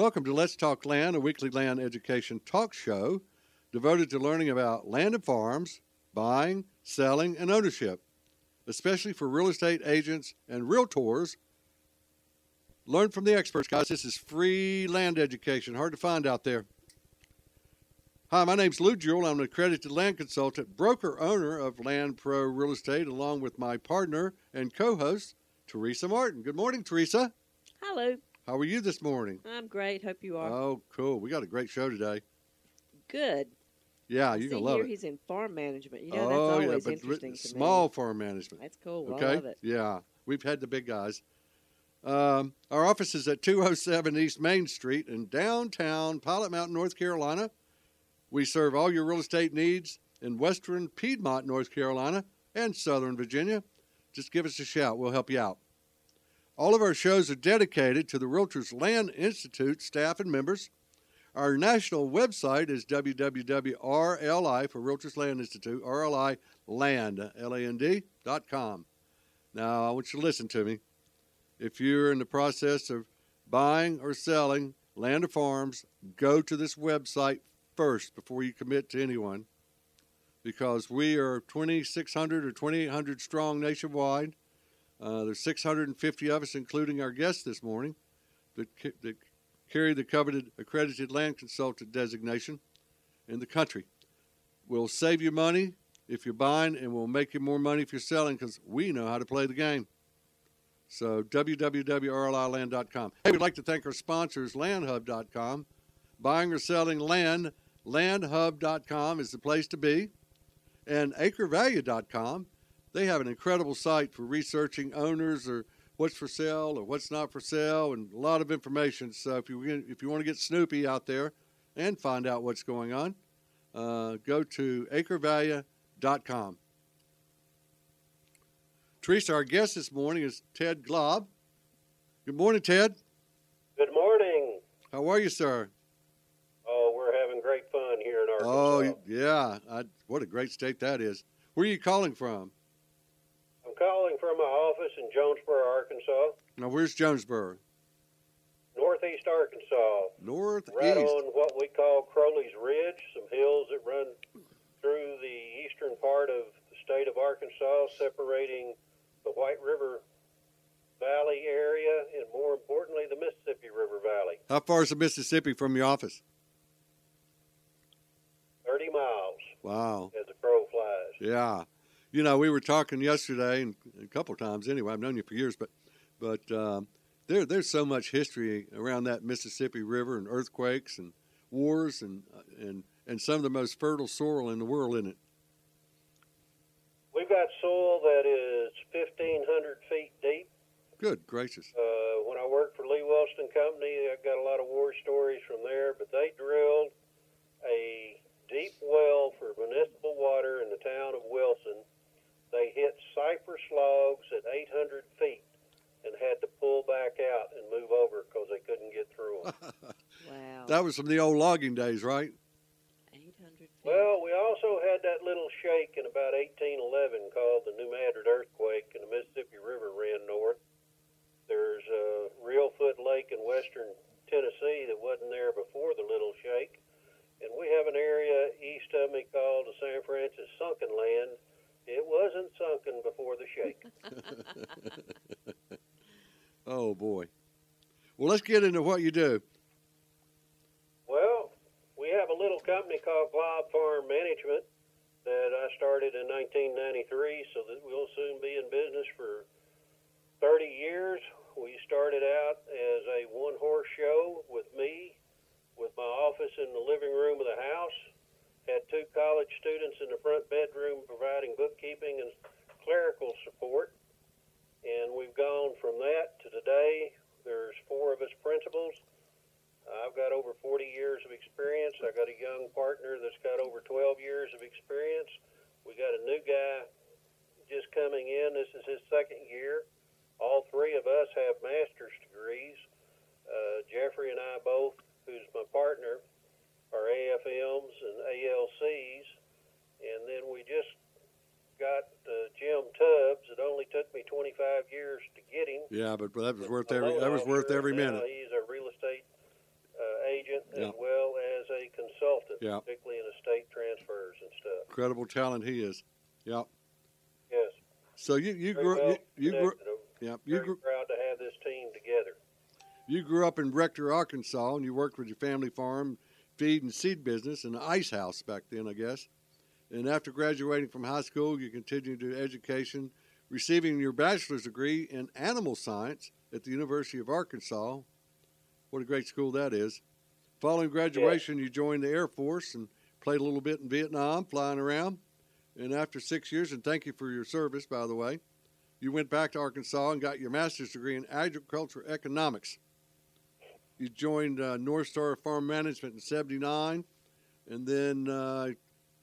Welcome to Let's Talk Land, a weekly land education talk show devoted to learning about land and farms, buying, selling, and ownership, especially for real estate agents and realtors. Learn from the experts, guys. This is free land education, hard to find out there. Hi, my name's Lou Jewell. I'm an accredited land consultant, broker owner of Land Pro Real Estate, along with my partner and co host, Teresa Martin. Good morning, Teresa. Hello. How are you this morning? I'm great. Hope you are. Oh, cool. We got a great show today. Good. Yeah, you're going to love here it. he's in farm management. You know, oh, that's yeah, always but interesting small me. farm management. That's cool. Okay. I love it. Yeah, we've had the big guys. Um, our office is at 207 East Main Street in downtown Pilot Mountain, North Carolina. We serve all your real estate needs in western Piedmont, North Carolina, and southern Virginia. Just give us a shout. We'll help you out. All of our shows are dedicated to the Realtors Land Institute staff and members. Our national website is www.rli for Realtors Land Institute, RLI Land, L-A-N-D, dot com. Now, I want you to listen to me. If you're in the process of buying or selling land or farms, go to this website first before you commit to anyone because we are 2,600 or 2,800 strong nationwide. Uh, there's 650 of us, including our guest this morning, that, ca- that carry the coveted accredited land consultant designation in the country. We'll save you money if you're buying, and we'll make you more money if you're selling because we know how to play the game. So, www.rliland.com. Hey, we'd like to thank our sponsors, landhub.com. Buying or selling land, landhub.com is the place to be. And acrevalue.com. They have an incredible site for researching owners or what's for sale or what's not for sale and a lot of information. So, if you, if you want to get snoopy out there and find out what's going on, uh, go to acrevalue.com. Teresa, our guest this morning is Ted Glaub. Good morning, Ted. Good morning. How are you, sir? Oh, we're having great fun here in Arkansas. Oh, yeah. I, what a great state that is. Where are you calling from? Calling from my office in Jonesboro, Arkansas, Now, where's Jonesboro? northeast Arkansas, Northeast. right on what we call Crowley's Ridge, some hills that run through the eastern part of the state of Arkansas, separating the White River Valley area and, more importantly, the Mississippi River Valley. How far is the Mississippi from your office? 30 miles Wow. as the crow flies. Yeah. You know, we were talking yesterday and a couple times anyway. I've known you for years, but but um, there there's so much history around that Mississippi River and earthquakes and wars and and and some of the most fertile soil in the world in it. We've got soil that is 1,500 feet deep. Good gracious. Uh, when I worked for Lee Wilson Company, I got a lot of war stories from there. But they drilled a deep well for municipal water in the town of Wilson. They hit cypress logs at 800 feet and had to pull back out and move over because they couldn't get through them. Wow. That was from the old logging days, right? 800 feet. well, we also had that little shake in about 1811 called the New Madrid earthquake, and the Mississippi River ran north. There's a Reelfoot Lake in western Tennessee that wasn't there before the little shake. And we have an area east of me called the San Francis Sunken Land. It wasn't sunken before the shake. Oh boy. Well, let's get into what you do. well, we have a little company called Glaub Farm Management that I started in 1993, so that we'll soon be in business for 30 years. We started out as a one horse show with me, with my office in the living room of the house. Had two college students in the front bedroom providing bookkeeping and clerical support. And we've gone from that to today. There's four of us principals. I've got over 40 years of experience. I've got a young partner that's got over 12 years of experience. We got a new guy just coming in. This is his second year. All three of us have master's degrees. Uh, Jeffrey and I both, who's my partner, are AFMs and ALCs. And then we just got uh, Jim Tubbs. It only took me 25 years to get him. Yeah, but that was worth A every loan that was worth officer, every and now minute. He's a real estate Yeah. particularly in estate transfers and stuff. Incredible talent he is. Yep. Yes. So you you very grew well you, you grew connected. I'm yeah you very grew proud to have this team together. you grew up in Rector, Arkansas, and you worked with your family farm, feed and seed business, and the ice house back then, I guess. And after graduating from high school, you continued your education, receiving your bachelor's degree in animal science at the University of Arkansas. What a great school that is. Following graduation, you joined the Air Force and played a little bit in Vietnam, flying around. And after six years, and thank you for your service, by the way, you went back to Arkansas and got your master's degree in agriculture economics. You joined uh, North Star Farm Management in '79, and then uh,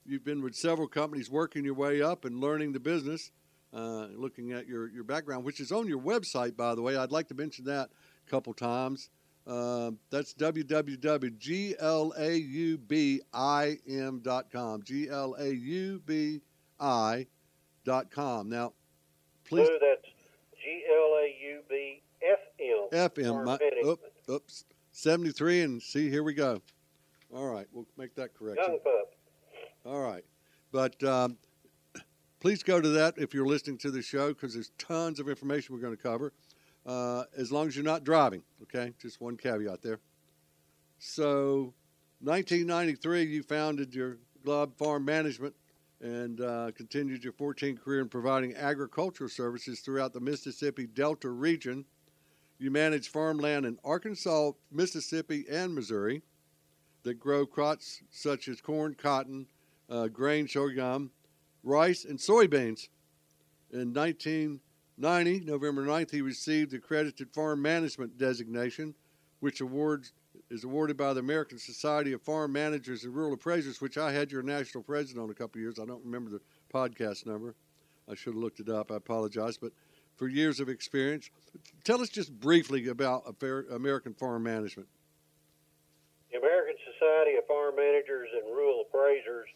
you've been with several companies, working your way up and learning the business. Uh, looking at your, your background, which is on your website, by the way, I'd like to mention that a couple times. Uh, that's www.glaubim.com. G L A U B I dot com. Now, please, Lou, that's G L A U B F M. FM. Farm My, Management. Oop, oops, 73, and see, here we go. All right, we'll make that correction. All right. But um, please go to that if you're listening to the show because there's tons of information we're going to cover. Uh, as long as you're not driving, okay? Just one caveat there. So, 1993, you founded your Glaub Farm Management and uh, continued your 14 career in providing agricultural services throughout the Mississippi Delta region. You manage farmland in Arkansas, Mississippi, and Missouri that grow crops such as corn, cotton, uh, grain, sorghum, rice, and soybeans. In 1990, November 9th, he received the Accredited Farm Management designation, which awards is awarded by the American Society of Farm Managers and Rural Appraisers, which I had your national president on a couple years. I don't remember the podcast number. I should have looked it up. I apologize, but for years of experience, tell us just briefly about American Farm Management. The American Society of Farm Managers and Rural Appraisers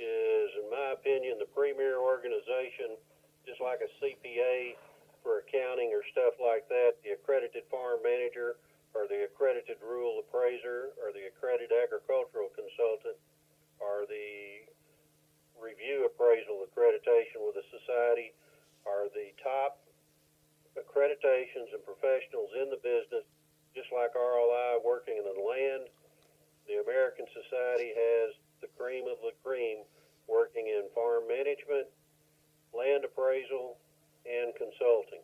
is, in my opinion, the premier organization, just like a CPA for accounting or stuff like that. The accredited farm manager, or the accredited rural appraiser, or the accredited agricultural consultant, or the review appraisal accreditation with the society, are the top accreditations and professionals in the business, just like RLI working in the land the American Society has the cream of the cream working in farm management, land appraisal, and consulting.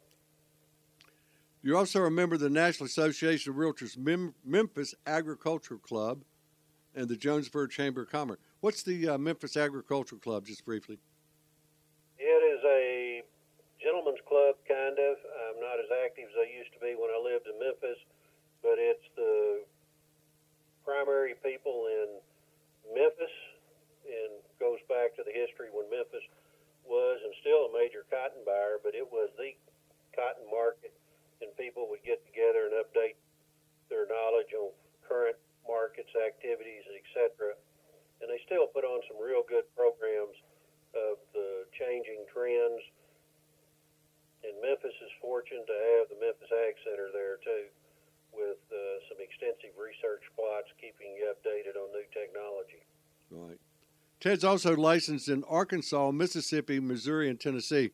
You're also a member of the National Association of Realtors Mem- Memphis Agricultural Club and the Jonesboro Chamber of Commerce. What's the uh, Memphis Agricultural Club, just briefly? It is a gentleman's club, kind of. I'm not as active as I used to be when I lived in Memphis, but it's the primary people in Memphis and goes back to the history when Memphis was and still a major cotton buyer, but it was the cotton market, and people would get together and update their knowledge on current markets, activities, etc. And they still put on some real good programs of the changing trends. And Memphis is fortunate to have the Memphis Ag Center there too, with uh, some extensive research plots keeping you updated on new technology. Right. Ted's also licensed in Arkansas, Mississippi, Missouri, and Tennessee.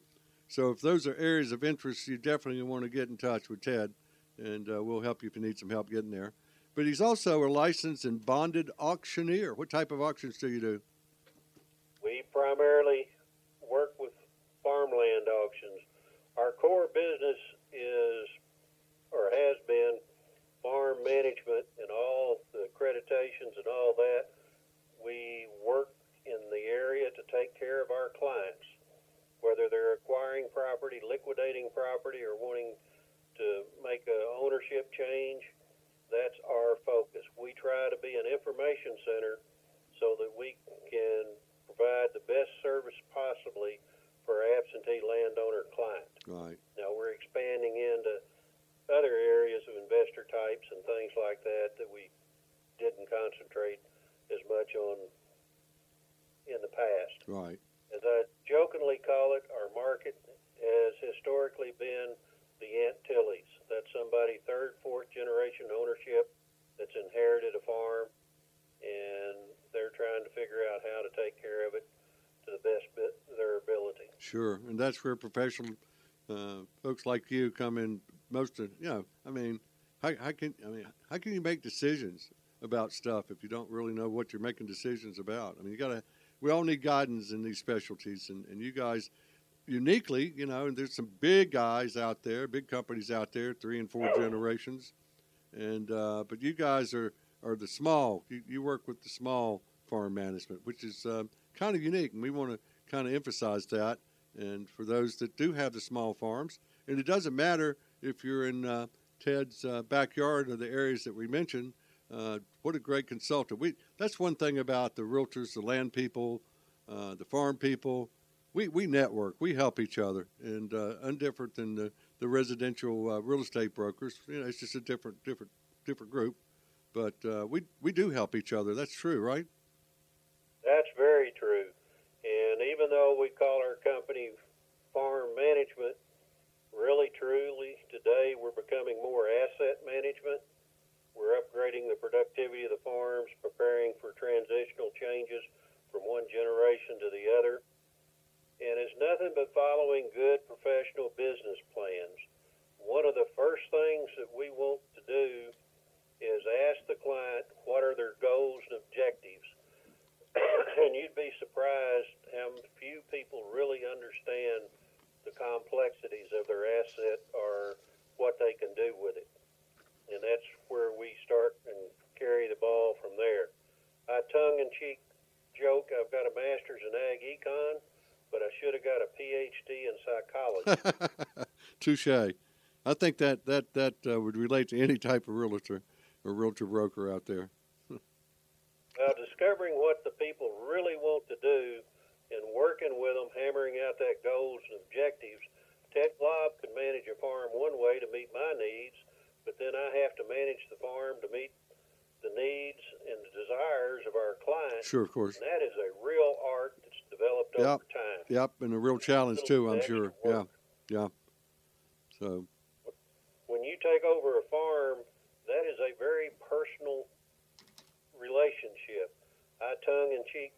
So if those are areas of interest, you definitely want to get in touch with Ted, and uh, we'll help you if you need some help getting there. But he's also a licensed and bonded auctioneer. What type of auctions do you do? We primarily work with farmland auctions. Our core business is, or has been, farm management and all the accreditations and all that. We work in the area to take care of our clients, whether they're acquiring property, liquidating property, or wanting to make a ownership change. That's our focus. We try to be an information center so that we can provide the best service possibly for absentee landowner client. Right. Now we're expanding into other areas of investor types and things like that that we didn't concentrate as much on in the past. Right. As I jokingly call it, our market has historically been the Aunt. That's somebody third, fourth generation ownership that's inherited a farm and they're trying Sure, and that's where professional uh, folks like you come in. Most of you know, I mean, how, how can I mean how can you make decisions about stuff if you don't really know what you're making decisions about? I mean, you got to. We all need guidance in these specialties, and, and you guys uniquely, you know, and there's some big guys out there, big companies out there, three and four generations, and uh, but you guys are are the small. You, you work with the small farm management, which is um, kind of unique, and we want to kind of emphasize that. And for those that do have the small farms, and it doesn't matter if you're in uh, Ted's uh, backyard or the areas that we mentioned. Uh, what a great consultant! We that's one thing about the realtors, the land people, uh, the farm people. We we network, we help each other, and uh, undifferent than the the residential uh, real estate brokers. You know, it's just a different different different group, but we we do help each other. That's true, right? That's very true. And even though we call our company farm management, really truly today we're becoming more asset management. We're upgrading the productivity of the farms, preparing for transitional changes from one generation to the other. And it's nothing but following good professional business plans. One of the first things that we want to do is ask the client what are their goals and objectives and you'd be surprised how few people really understand the complexities of their asset or what they can do with it. And that's where we start and carry the ball from there. I tongue in cheek joke I've got a master's in ag econ, but I should have got a PhD in psychology. Touche. I think that that that uh, would relate to any type of realtor or realtor broker out there. Now, discovering what the people really want to do and working with them, hammering out that goals and objectives. Ted Glaub could manage a farm one way to meet my needs, but then I have to manage the farm to meet the needs and the desires of our clients. Sure, of course. And that is a real art that's developed Yep. over time. Yep, and a real challenge too. I'm sure. Yeah, yeah. So When you take over a farm, that is a very personal relationship. I tongue in cheek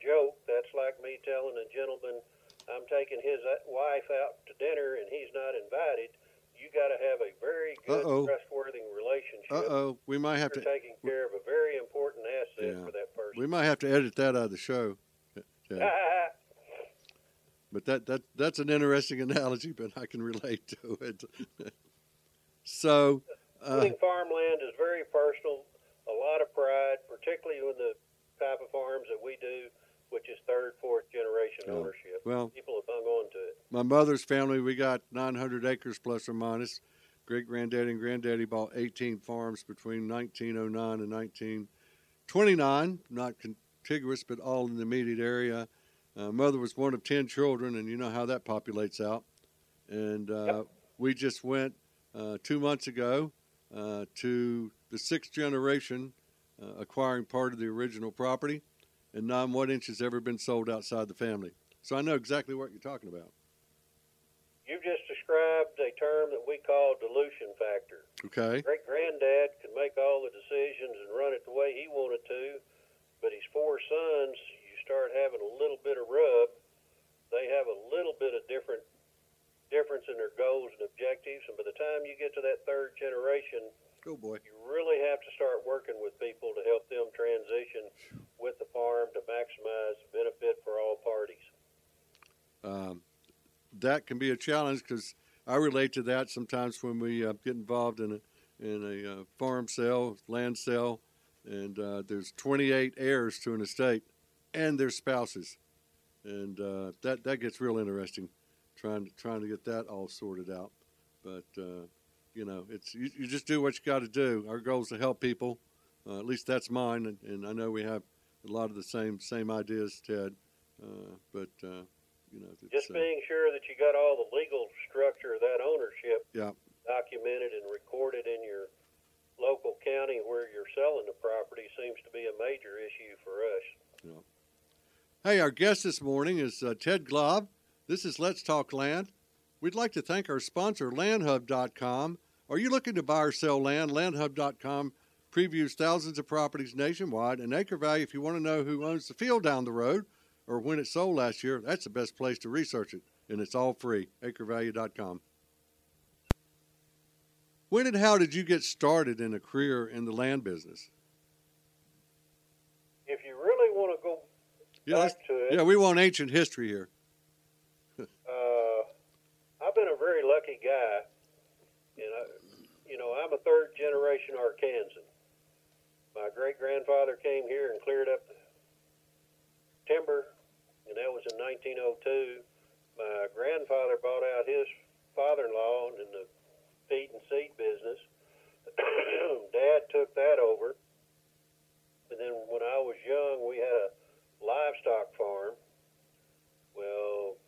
joke. That's like me telling a gentleman I'm taking his uh, wife out to dinner and he's not invited. You got to have a very good, Uh-oh. trustworthy relationship. uh oh, we might have to taking care of a very important asset Yeah. for that person. we might have to edit that out of the show. Yeah. But that that that's an interesting analogy, but I can relate to it. so uh, farmland is very personal, a lot of pride, particularly when the type of farms that we do, which is third, fourth generation Yeah. ownership. well, People have hung on to it. my mother's family, we got 900 acres plus or minus. Great granddaddy and granddaddy bought 18 farms between 1909 and 1929, not contiguous, but all in the immediate area. Uh, mother was one of 10 children, and you know how that populates out. And uh, Yep. we just went uh, two months ago uh, to the sixth generation uh, acquiring part of the original property, and not one inch has ever been sold outside the family. So I know exactly what you're talking about. You've just described a term that we call dilution factor. Okay. Great granddad could make all the decisions and run it the way he wanted to, but his four sons, you start having a little bit of rub. They have a little bit of different difference in their goals and objectives, and by the time you get to that third generation, Go boy. you really have to start working with people to help them transition with the farm to maximize benefit for all parties. Um, that can be a challenge because I relate to that sometimes when we uh, get involved in a in a uh, farm sale, land sale, and uh, there's 28 heirs to an estate and their spouses, and uh, that that gets real interesting, trying to trying to get that all sorted out. But uh, you know, it's you, you just do what you got to do. Our goal is to help people. Uh, at least that's mine, and, and I know we have a lot of the same same ideas, Ted. Uh, but uh, you know, it's, Just uh, being sure that you got all the legal structure of that ownership Yeah. documented and recorded in your local county where you're selling the property seems to be a major issue for us. Hey, our guest this morning is uh, Ted Glaub. This is Let's Talk Land. We'd like to thank our sponsor, LandHub.com. Are you looking to buy or sell land? LandHub.com previews thousands of properties nationwide. and acre value, if you want to know who owns the field down the road, or when it sold last year, that's the best place to research it, and it's all free. AcreValue.com. When and how did you get started in a career in the land business? If you really want to go Yeah, back to it, yeah, we want ancient history here. uh, I've been a very lucky guy, and I, you know, I'm a third generation Arkansan. My great grandfather came here and cleared up timber, and that was in 1902. My grandfather bought out his father-in-law in the feed and seed business. Dad took that over, and then when I was young, we had a livestock farm. Well,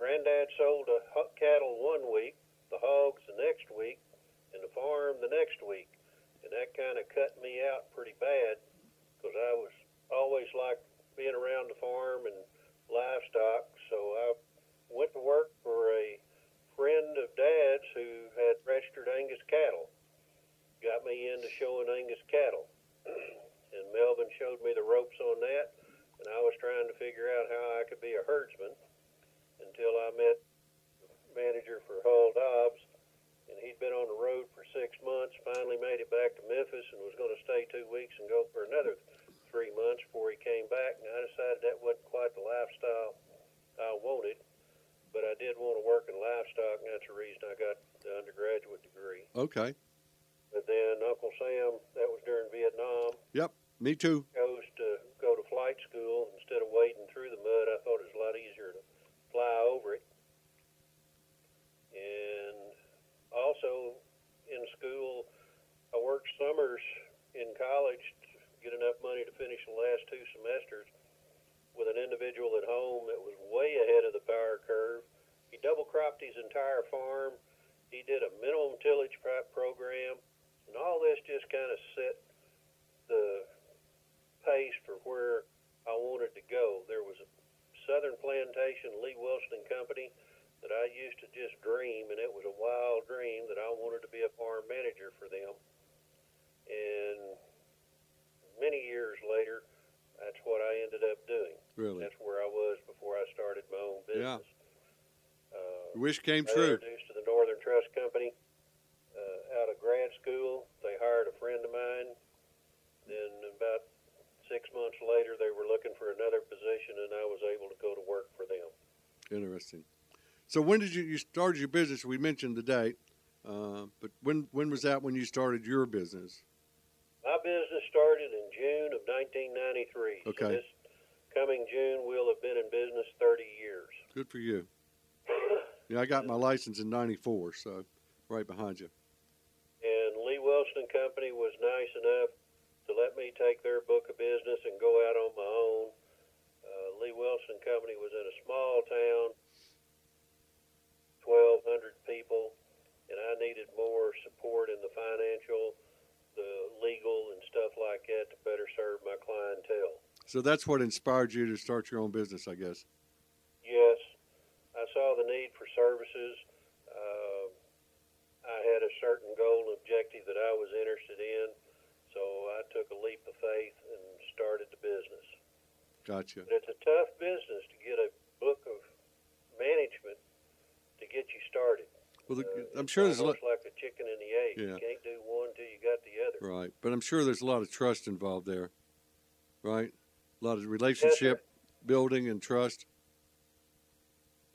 Granddad sold the cattle one week, the hogs the next week, and the farm the next week, and that kind of cut me out pretty bad because I was always liked being around the farm and livestock. So I went to work for a friend of Dad's who had registered Angus cattle. Got me into showing Angus cattle, and Melvin showed me the ropes on that, and I was trying to figure out how I could be a herdsman until I met the manager for Hull Dobbs, and he'd been on the road for six months. Finally, made it back to Memphis and was going to stay two weeks and go for another three months before he came back. And I decided that wasn't quite the lifestyle I wanted, but I did want to work in livestock, and that's the reason I got the undergraduate degree. Okay. But then Uncle Sam, that was during Vietnam, Yep. Me too. chose to go to flight school instead of wading through the mud. I thought it was a lot easier to fly over it. And also in school, I worked summers in college to get enough money to finish the last two semesters with an individual at home that was way ahead of the power curve. He double cropped his entire farm. He did a minimum tillage program, and all this just kind of set the pace for where I wanted to go. There was a Southern Plantation, Lee Wilson and Company, that I used to just dream, and it was a wild dream that I wanted to be a farm manager for them. And many years later, that's what I ended up doing. Really. That's where I was before I started my own Yeah. business. Uh, Wish came I true. introduced to the Northern Trust Company uh, out of grad school. They hired a friend of mine. Then about six months later, they were looking for another position, and I was able to go to work for them. Interesting. So when did you you started your business? We mentioned the date, uh, but when when was that when you started your business? My business started in June of 1993. So Okay. this coming June, we'll have been in business 30 years. Good for you. Yeah, I got my license in '94, so right behind you. And Lee Wilson and Company was nice enough to let me take their book of business and go out on my own. Uh, Lee Wilson Company was in a small town, 1,200 people, and I needed more support in the financial, the legal, and stuff like that to better serve my clientele. So that's what inspired you to start your own business, I guess. Yes, I saw the need for services. Uh, I had a certain goal and objective that I was interested in, so I took a leap of faith and started the business. Gotcha. But it's a tough business to get a book of management to get you started. Well, the, Uh, I'm sure there's a lot. like the chicken and the egg. Yeah. You can't do one till you got the other. Right, but I'm sure there's a lot of trust involved there, right? A lot of relationship building and trust.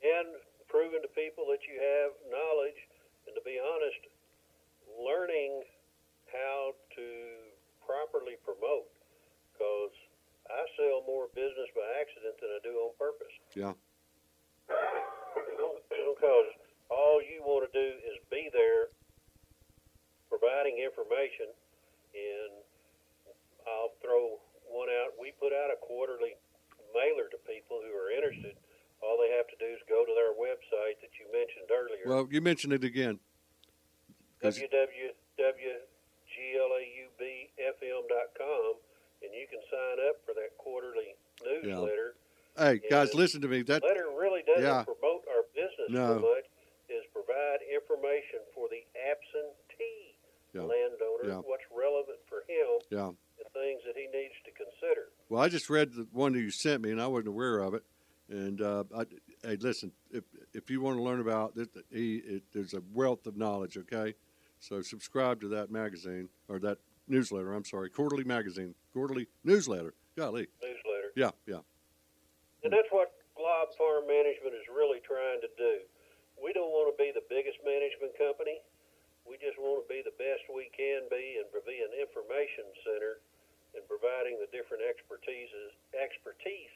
and proving to people that you have knowledge and to be honest learning how to properly promote because i sell more business by accident than i do on purpose Yeah. because all you want to do is be there providing information and i'll throw one out we put out a quarterly mailer to people who are interested all they have to do is go to their website that you mentioned earlier Well, you mentioned it again. 'Cause- www.glaubfm.com and you can sign up for that quarterly newsletter hey, guys, listen to me. That letter really doesn't Yeah. promote our business No. so much is provide information for the absentee Yeah. landowner Yeah. what's relevant for him Yeah. the things that he needs to consider Well, I just read the one that you sent me, and I wasn't aware of it. And uh, I, hey, listen, if if you want to learn about it, he, it, there's a wealth of knowledge. Okay, so subscribe to that magazine or that newsletter. I'm sorry, quarterly magazine, quarterly newsletter. Golly, newsletter. yeah, yeah, And that's what Glaub Farm Management is really trying to do. We don't want to be the biggest management company. We just want to be the best we can be and be an information center and providing the different expertises, expertise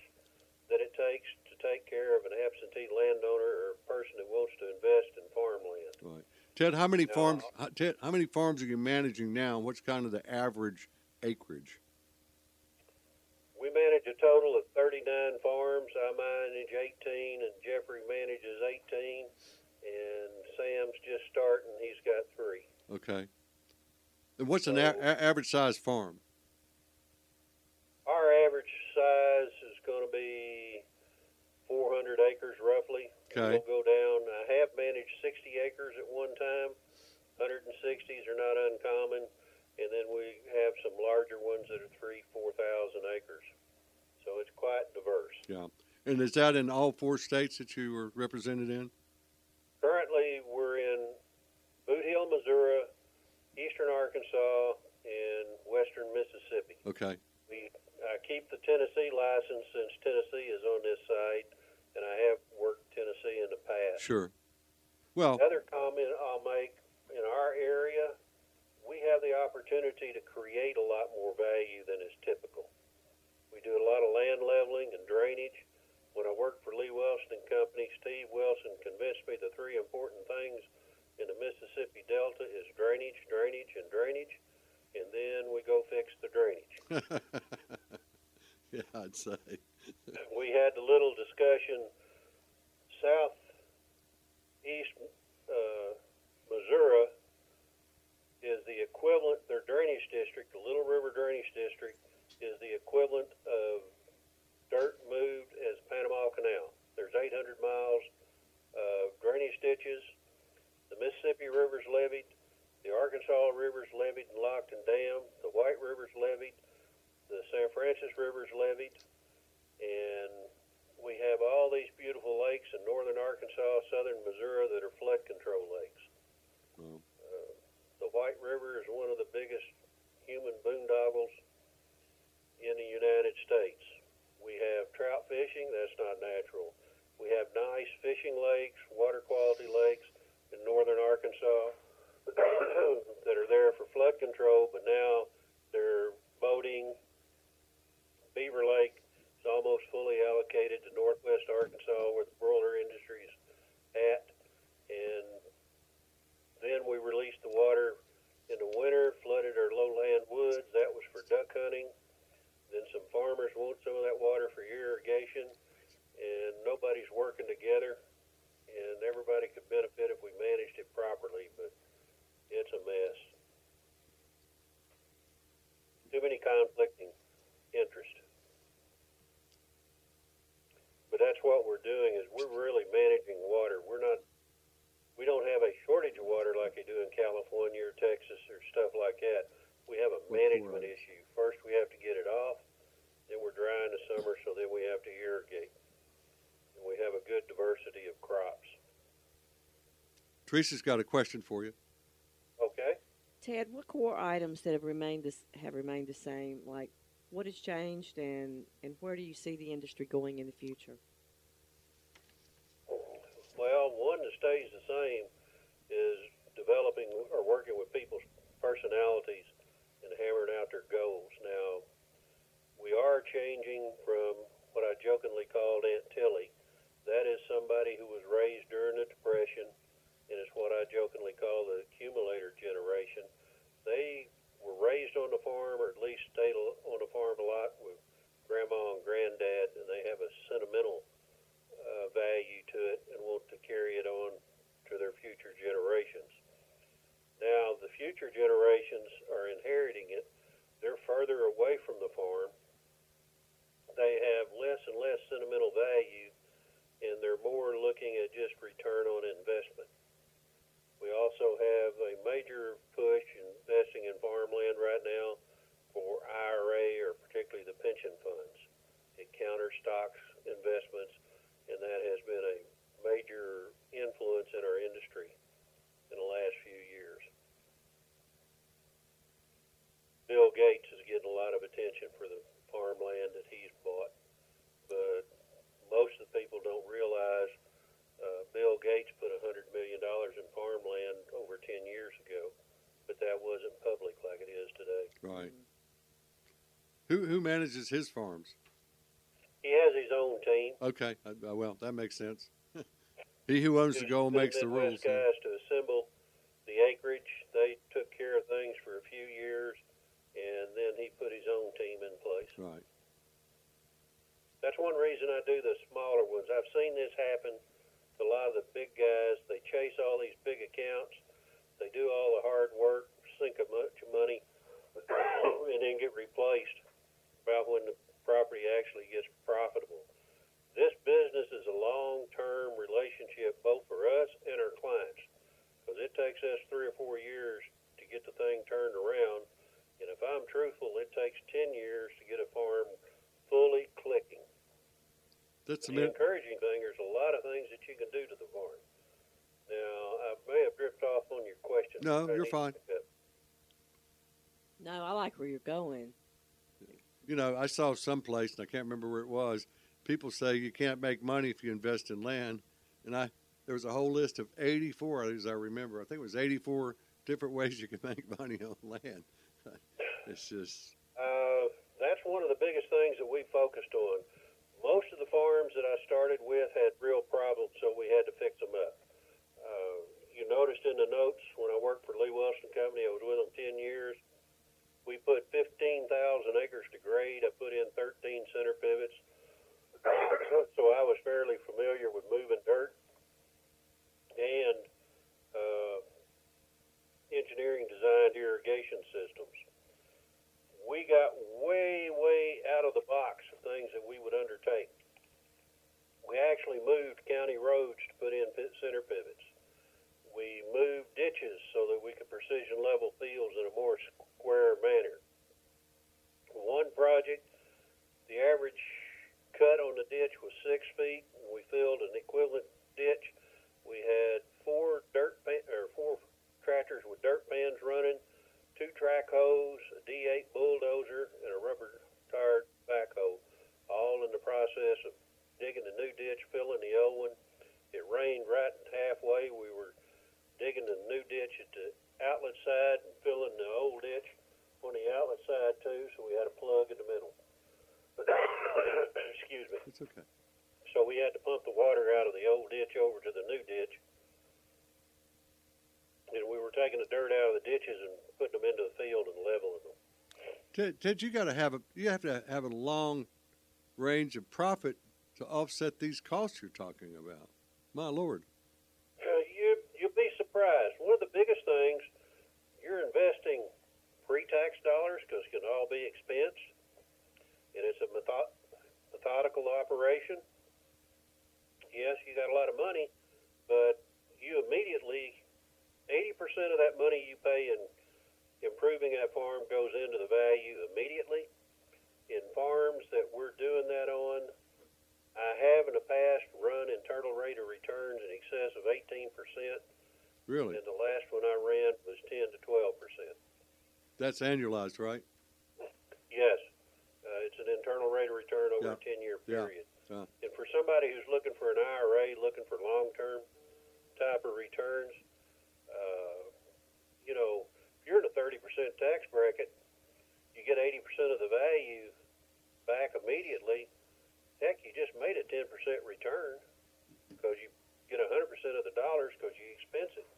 that it takes to take care of an absentee landowner or a person that wants to invest in farmland. right. Ted, how many farms? how- Ted, how many farms are you managing now? and What's kind of the average acreage? We manage a total of 39 farms. I manage 18, and Jeffrey manages 18, and Sam's just starting. He's got three. Okay. And what's an a- a- average size farm? Our average size is going to be 400 acres roughly. Okay. We'll go down. I have managed 60 acres at one time. 160s are not uncommon, and then we have some larger ones that are three, 4,000 acres. So it's quite diverse. Yeah. And is that in all four states that you are represented in? Currently, we're in Bootheel, Missouri, Eastern Arkansas, and Western Mississippi. Okay. We I keep the Tennessee license since Tennessee is on this site, and I have worked Tennessee in the past. Sure. Well, Another comment I'll make in our area, we have the opportunity to create a lot more value than is typical. We do a lot of land leveling and drainage. When I worked for Lee Wilson and Company, Steve Wilson convinced me the three important things in the Mississippi Delta is drainage, drainage, and drainage, and then we go fix the drainage. yeah, I'd say. We had the little discussion southeast uh, Missouri is the equivalent their drainage district the Little River Drainage District is the equivalent of dirt moved as Panama Canal. There's 800 miles of drainage ditches. The Mississippi River's levied the Arkansas River's levied and locked and dammed the White River's levied. The San Francisco River's levied and we have all these beautiful lakes in northern Arkansas, southern Missouri that are flood control lakes. Well, Uh, the White River is one of the biggest human boondoggles in the United States. We have trout fishing, that's not natural. We have nice fishing lakes, water quality lakes in northern Arkansas that are there for flood control, but now they're boating. Beaver Lake is almost fully allocated to northwest Arkansas where the broiler industry is at. And then we released the water in the winter, flooded our lowland woods. That was for duck hunting. Then some farmers want some of that water for irrigation, and nobody's working together. And everybody could benefit if we managed it properly, but it's a mess. Too many conflicting interests. But that's what we're doing is we're really managing water. We're not we don't have a shortage of water like they do in California or Texas or stuff like that. We have a management floods. issue. First we have to get it off, then we're dry in the summer, so then we have to irrigate. And we have a good diversity of crops. Teresa's got a question for you. Okay? Ted, what core items that have remained this have remained the same? Like, what has changed, and and where do you see the industry going in the future? Well, one that stays the same is developing or working with people's personalities and hammering out their goals. Now, we are changing from what I jokingly called Aunt Tilly. That is somebody who was raised during the Depression, and it's what I jokingly call the accumulator generation. They were raised on the farm, or at least stayed al- on the farm a lot with grandma and granddad, and they have a sentimental uh, value to it and want to carry it on to their future generations. Now, the future generations are inheriting it. They're further away from the farm. They have less and less sentimental value, and they're more looking at just return on investment. We also have a major push investing in farmland right now for IRA or particularly the pension funds. Who who manages his farms? He has his own team. Okay, uh, well that makes sense. he who owns the goal makes the rules. Guys to assemble the acreage. They took care of things for a few years, and then he put his own team in place. Right. That's one reason I do the smaller ones. I've seen this happen to a lot of the big guys. They chase all these big accounts. They do all the hard work, sink a bunch of money, and then get replaced about when the property actually gets profitable. This business is a long-term relationship both for us and our clients because it takes us three or four years to get the thing turned around. And if I'm truthful, it takes 10 years to get a farm fully clicking. That's The the min- encouraging thing, there's a lot of things that you can do to the barn. Now, I may have drifted off on your question. No, you're fine. No, I like where you're going. you know, I saw someplace, and I can't remember where it was. People say you can't make money if you invest in land, and I there was a whole list of 84, as I remember. I think it was 84 different ways you can make money on land. it's just Uh, that's one of the biggest things that we focused on. Most of the farms that I started with had real problems, so we had to fix them up. Uh, you noticed in the notes when I worked for Lee Wilson Company, I was with them 10 years. We put 15,000 acres to grade. I put in 13 center pivots. so I was fairly familiar with moving dirt and uh, engineering designed irrigation systems we got way, way out of the box of things that we would undertake. We actually moved county roads to put in pit center pivots. We moved ditches so that we could precision level fields in a more square manner. One project, the average cut on the ditch was six feet. We filled an equivalent ditch. We had four dirt pan, or four tractors with dirt pans running two track hoes, a D8 bulldozer, and a rubber tired backhoe, all in the process of digging the new ditch, filling the old one. It rained right halfway. We were digging the new ditch at the outlet side and filling the old ditch on the outlet side too, so we had a plug in the middle. Excuse me. it's okay. So we had to pump the water out of the old ditch over to the new ditch. And we were taking the dirt out of the ditches and putting them into the field and leveling them. Ted, Ted you got to have a you have to have a long range of profit to offset these costs you're talking about. My lord. Uh, you you'll be surprised. One of the biggest things you're investing pre-tax dollars because it can all be expensed, and it's a method- methodical operation. Yes, you got a lot of money, but you immediately eighty percent of that money you pay in improving that farm goes into the value immediately. In farms that we're doing that on, I have in the past run internal rate of returns in excess of 18%, Really? and the last one I ran was 10 to 12%. That's annualized, right? Yes, uh, it's an internal rate of return over Yeah. a 10 year period. Yeah. And for somebody who's looking for an IRA, looking for long term type of returns, uh, you know, if you're in a 30% tax bracket, you get 80% of the value back immediately. Heck, you just made a 10% return because you get 100% of the dollars because you expense it.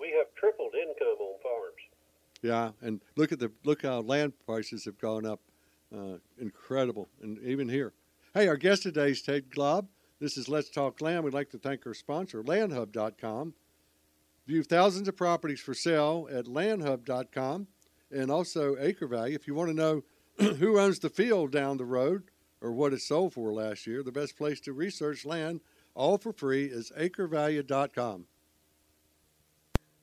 We have tripled income on farms. Yeah, and look at the look how land prices have gone up, uh, incredible, and even here. Hey, our guest today is Ted Glaub. This is Let's Talk Land. We'd like to thank our sponsor, LandHub.com. View thousands of properties for sale at LandHub.com, and also Acre Value. If you want to know who owns the field down the road or what it sold for last year, the best place to research land, all for free, is AcreValue.com.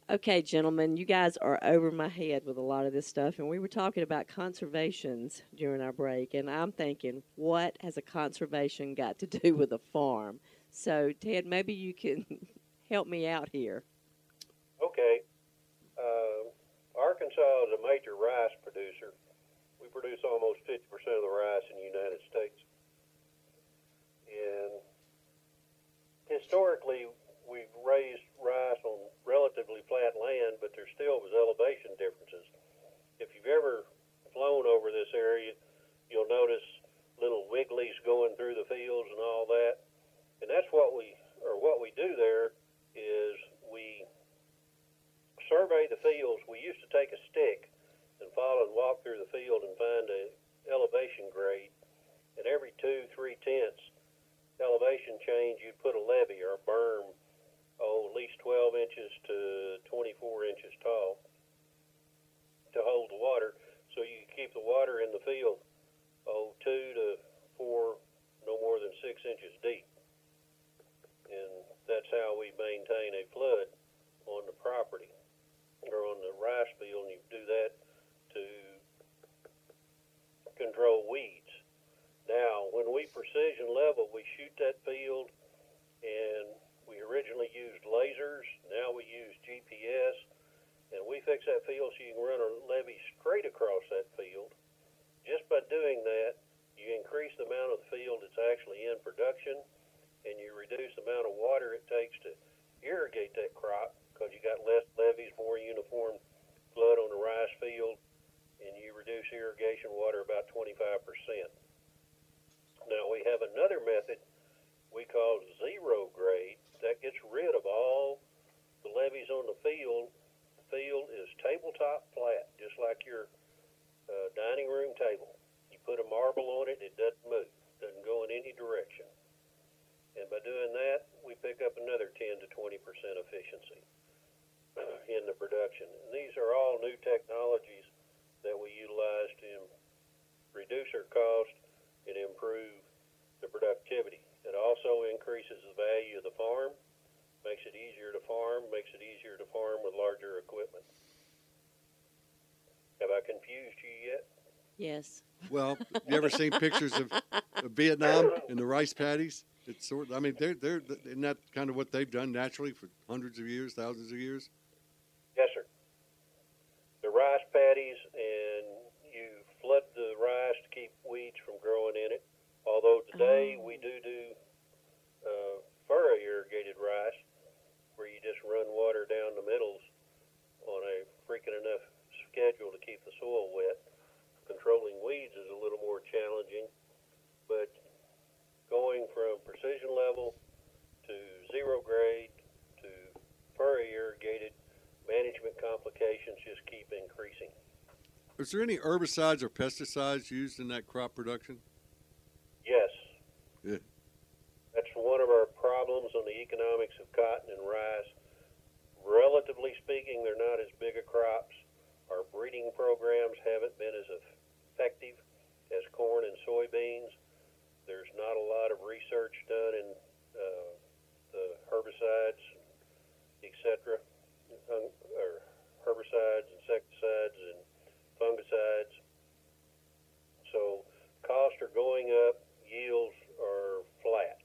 Okay, gentlemen, you guys are over my head with a lot of this stuff, and we were talking about conservations during our break, and I'm thinking, what has a conservation got to do with a farm? So, Ted, maybe you can help me out here. Okay. Uh, Arkansas is a major rice producer. We produce almost 50% of the rice in the United States. And historically, we've raised rice on relatively flat land, but there still was elevation differences. If you've ever flown over this area, you'll notice little wigglies going through the fields and all that. And that's what we or what we do there is we survey the fields. We used to take a stick and follow and walk through the field and find a elevation grade. And every two, three tenths elevation change, you'd put a levee or a berm oh, at least 12 inches to 24 inches tall to hold the water so you keep the water in the field oh, two to four, no more than six inches deep. And that's how we maintain a flood on the property or on the rice field. And you do that to control weeds. Now, when we precision level, we shoot that field and we originally used lasers. Now we use GPS, and we fix that field so you can run a levee straight across that field. Just by doing that, you increase the amount of the field that's actually in production, and you reduce the amount of water it takes to irrigate that crop because you got less levees, more uniform flood on the rice field, and you reduce irrigation water about 25%. Now we have another method we call zero grade that gets rid of all the levees on the field. The field is tabletop flat, just like your uh, dining room table. You put a marble on it, it doesn't move, doesn't go in any direction. And by doing that, we pick up another 10 to 20% efficiency in the production. And these are all new technologies that we utilize to reduce our cost and improve the productivity. It also increases the value of the farm, makes it easier to farm, makes it easier to farm with larger equipment. Have I confused you yet? Yes. Well, you ever seen pictures of, of Vietnam and the rice paddies? It's sort. I mean, they're they're isn't that kind of what they've done naturally for hundreds of years, thousands of years? Yes, sir. The rice paddies, and you flood the rice to keep weeds from growing in it. Although today Oh. we do do uh, furrow irrigated rice, where you just run water down the middles on a freaking enough schedule to keep the soil wet. Controlling weeds is a little more challenging, but going from precision level to zero grade to furrow irrigated management complications just keep increasing. Is there any herbicides or pesticides used in that crop production? Yes. Yeah. That's one of our problems on the economics of cotton and rice. Relatively speaking, they're not as big a crops. Our breeding programs haven't been as effective as corn and soybeans. There's not a lot of research done in uh, the herbicides, etc., or herbicides, insecticides, and fungicides. So costs are going up, yields are flat.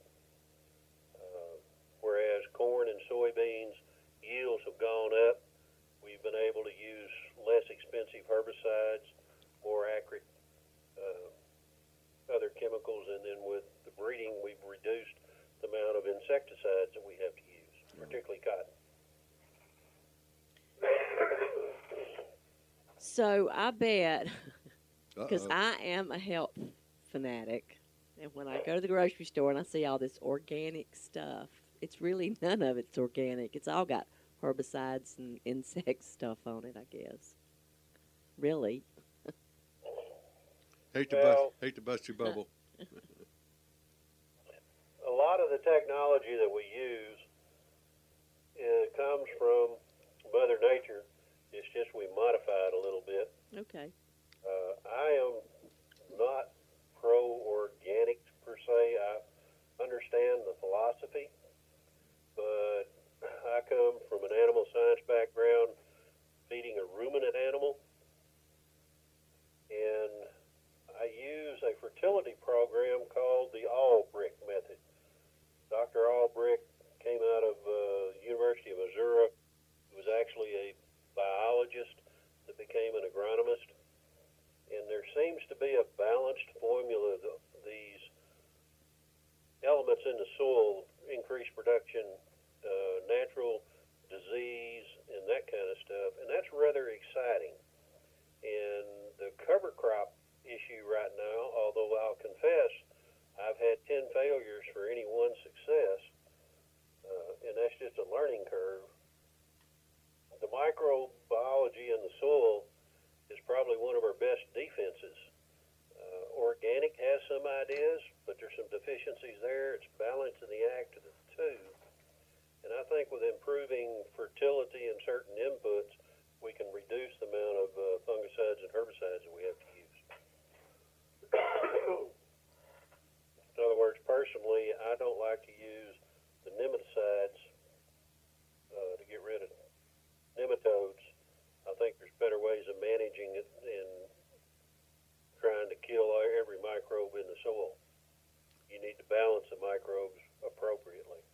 Uh, whereas corn and soybeans yields have gone up, we've been able to use less expensive herbicides, more accurate uh, other chemicals, and then with the breeding, we've reduced the amount of insecticides that we have to use, particularly cotton. So I bet because I am a health fanatic, and when I go to the grocery store and I see all this organic stuff, it's really none of it's organic. It's all got herbicides and insect stuff on it. I guess. Really. hate to bust hate to bust your bubble. a lot of the technology that we use uh, comes from Mother Nature. It's just we modify it a little bit. Okay. Uh, I am not pro organic per se. I understand the philosophy, but I come from an animal science background, feeding a ruminant animal, and I use a fertility program called the Albrecht method. Dr. Albrecht came out of uh, University of Missouri. He was actually a biologist that became an agronomist and there seems to be a balanced formula. The, these elements in the soil, increased production, uh, natural disease, and that kind of stuff, and that's rather exciting. And the cover crop issue right now, although I'll confess, I've had 10 failures for any one success, uh, and that's just a learning curve. The microbiology in the soil is probably one of our best defenses. Uh, organic has some ideas, but there's some deficiencies there. It's balancing the act of the two. And I think with improving fertility and certain inputs, we can reduce the amount of uh, fungicides and herbicides that we have to use. In other words, personally, I don't like to use the nematicides uh, to get rid of nematodes. I think there's better ways of managing it than trying to kill every microbe in the soil. You need to balance the microbes appropriately.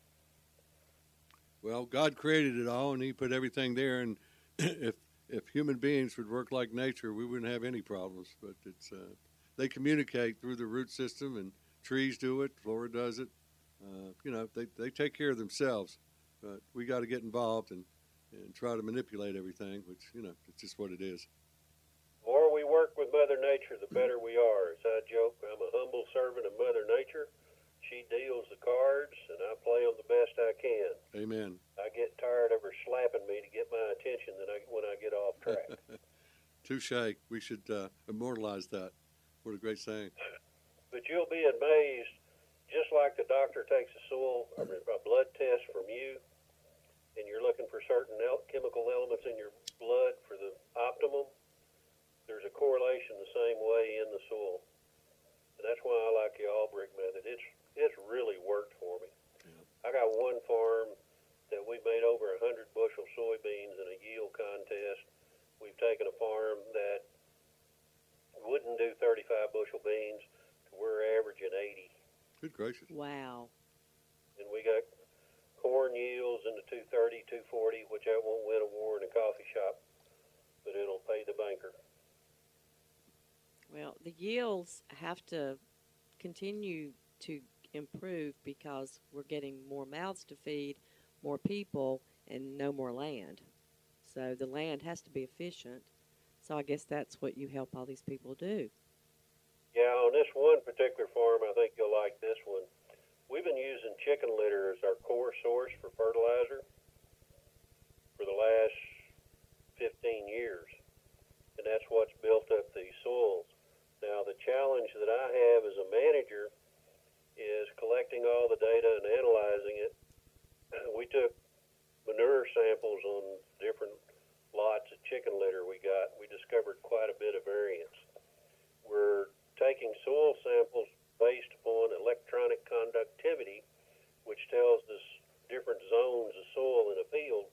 Well, God created it all, and He put everything there, and if if human beings would work like nature, we wouldn't have any problems. But it's uh, they communicate through the root system, and trees do it. Flora does it. Uh, you know, they they take care of themselves. But we got to get involved and and try to manipulate everything, which you know, it's just what it is. The more we work with Mother Nature, the better we are. As I joke, I'm a humble servant of Mother Nature. She deals the cards, and I play them the best I can. Amen. I get tired of her slapping me to get my attention then I, when I get off track. Touche. We should uh, immortalize that. What a great saying. but you'll be amazed, just like the doctor takes a soil, a blood test from you, and you're looking for certain el- chemical elements in your blood for the optimum, there's a correlation the same way in the soil. And that's why I like the Albrecht method. It's it's really worked for me. Yeah. I got one farm that we made over a hundred bushel soybeans in a yield contest. We've taken a farm that wouldn't do 35 bushel beans to we're averaging 80. Good gracious. Wow. And we got corn yields in the 230, 240, which I won't win a war in a coffee shop, but it'll pay the banker. Well, the yields have to continue to improve because we're getting more mouths to feed, more people, and no more land. So the land has to be efficient. So I guess that's what you help all these people do. Yeah, on this one particular farm, I think you'll like this one. We've been using chicken litter as our core source for fertilizer for the last 15 years, and that's what's built up these soils. Now, the challenge that I have as a manager is collecting all the data and analyzing it. We took manure samples on different lots of chicken litter we got. We discovered quite a bit of variance. We're taking soil samples based upon electronic conductivity, which tells us different zones of soil in a field.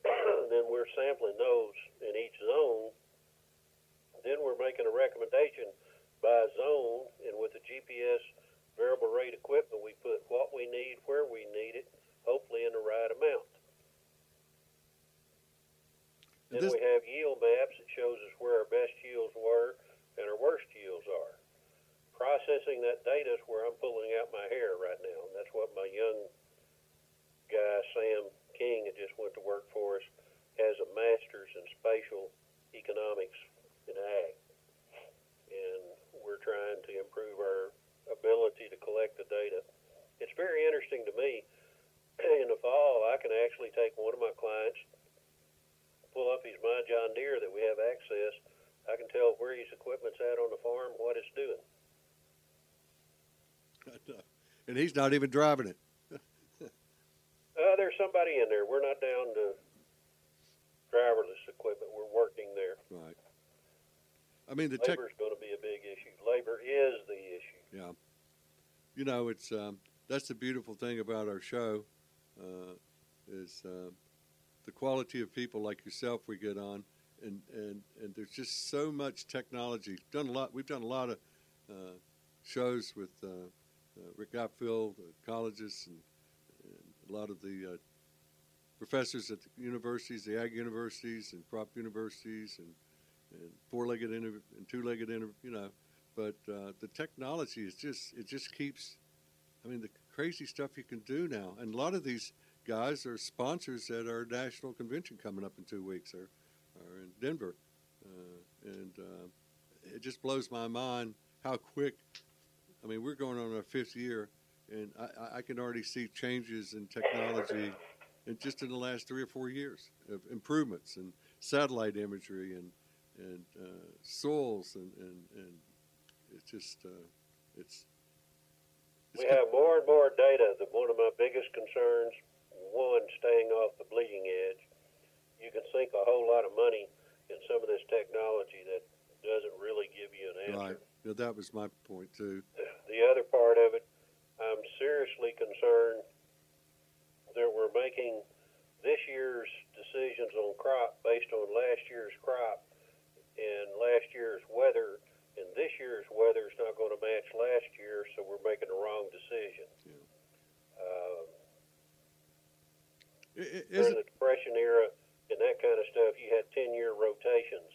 then we're sampling those in each zone. Then we're making a recommendation by zone, and with the GPS variable rate equipment, we put what we need, where we need it, hopefully in the right amount. Then This- we have yield maps that shows us where our best yields were and our worst yields are. Processing that data is where I'm pulling out my hair right now, and that's what my young guy Sam King that just went to work for us has a master's in spatial economics in ag, and we're trying to improve our ability to collect the data. It's very interesting to me. In the fall, I can actually take one of my clients, pull up his My John Deere that we have access. I can tell where his equipment's at on the farm, what it's doing. and he's not even driving it. Uh, there's somebody in there. We're not down to driverless equipment. We're working there. Right. I mean, the tech. Labor's going to be a big issue. Labor is the issue. Yeah. You know, it's um, that's the beautiful thing about our show uh, is uh, the quality of people like yourself we get on, and, and, and there's just so much technology. Done a lot. We've done a lot of uh, shows with uh, uh, Rick Gotfield, colleges, and, and a lot of the uh, professors at the universities, the ag universities, and crop universities, and, and four-legged inter- and two-legged, inter- you know but uh, the technology is just it just keeps i mean the crazy stuff you can do now. And a lot of these guys are sponsors at our national convention coming up in two weeks or, or in denver. Uh, and uh, it just blows my mind how quick i mean we're going on our fifth year and i, I can already see changes in technology in just in the last three or four years of improvements and satellite imagery and and uh, soils and, and, and it's just uh, it's, We have more and more data. That one of my biggest concerns, one, staying off the bleeding edge. You can sink a whole lot of money in some of this technology that doesn't really give you an answer. right. Know, that was my point too. The other part of it, I'm seriously concerned that we're making this year's decisions on crop based on last year's crop and last year's weather, and this year's weather is not going to match last year, so we're making the wrong decision. Yeah. Uh, Is during it, the Depression era and that kind of stuff, you had 10 year rotations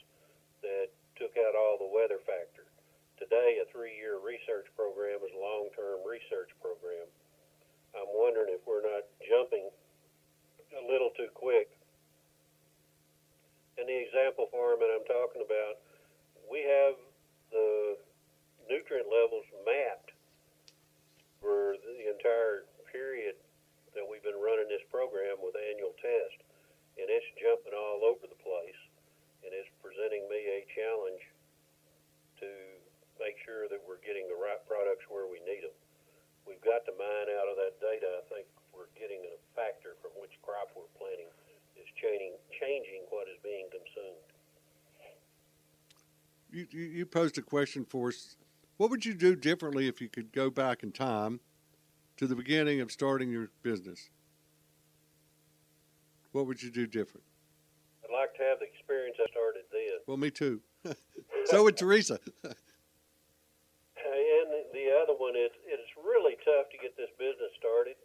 that took out all the weather factor. Today, a three year research program is a long term research program. I'm wondering if we're not jumping a little too quick. And the example farm that I'm talking about, we have the nutrient levels mapped for the entire period that we've been running this program with annual test, and it's jumping all over the place, and it's presenting me a challenge to make sure that we're getting the right products where we need them. We've got to mine out of that data. I think we're getting a factor from which crop we're planting is changing changing what is being consumed. You, you posed a question for us. What would you do differently if you could go back in time to the beginning of starting your business? What would you do different? I'd like to have the experience I started then. Well, me too. so would Teresa. And the other one is it's really tough to get this business started.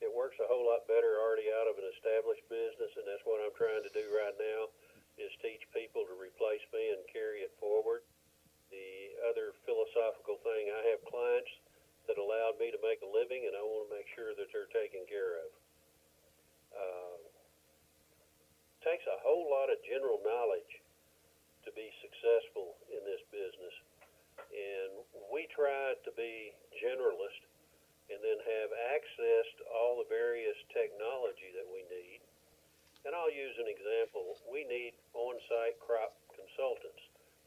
It works a whole lot better already out of an established business, and that's what I'm trying to do right now is teach people to replace me and carry it forward. The other philosophical thing, I have clients that allowed me to make a living, and I want to make sure that they're taken care of. Um, takes a whole lot of general knowledge to be successful in this business and we try to be generalist and then have access to all the various technology that we need. And I'll use an example. We need on-site crop consultants.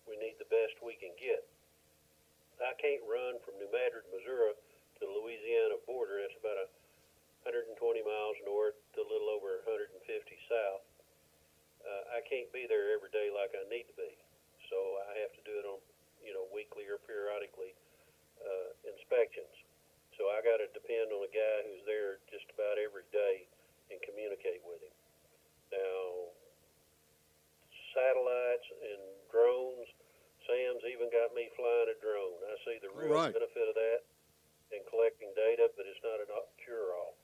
We need the best we can get. I can't run from New Madrid, Missouri to the Louisiana border. That's about a 120 miles north to a little over 150 south. Uh, I can't be there every day like I need to be. So I have to do it on you know, weekly or periodically uh, inspections. So I got to depend on a guy who's there just about every day and communicate with him. Now, satellites and drones, Sam's even got me flying a drone. I see the real Right. benefit of that in collecting data, but it's not a cure-all.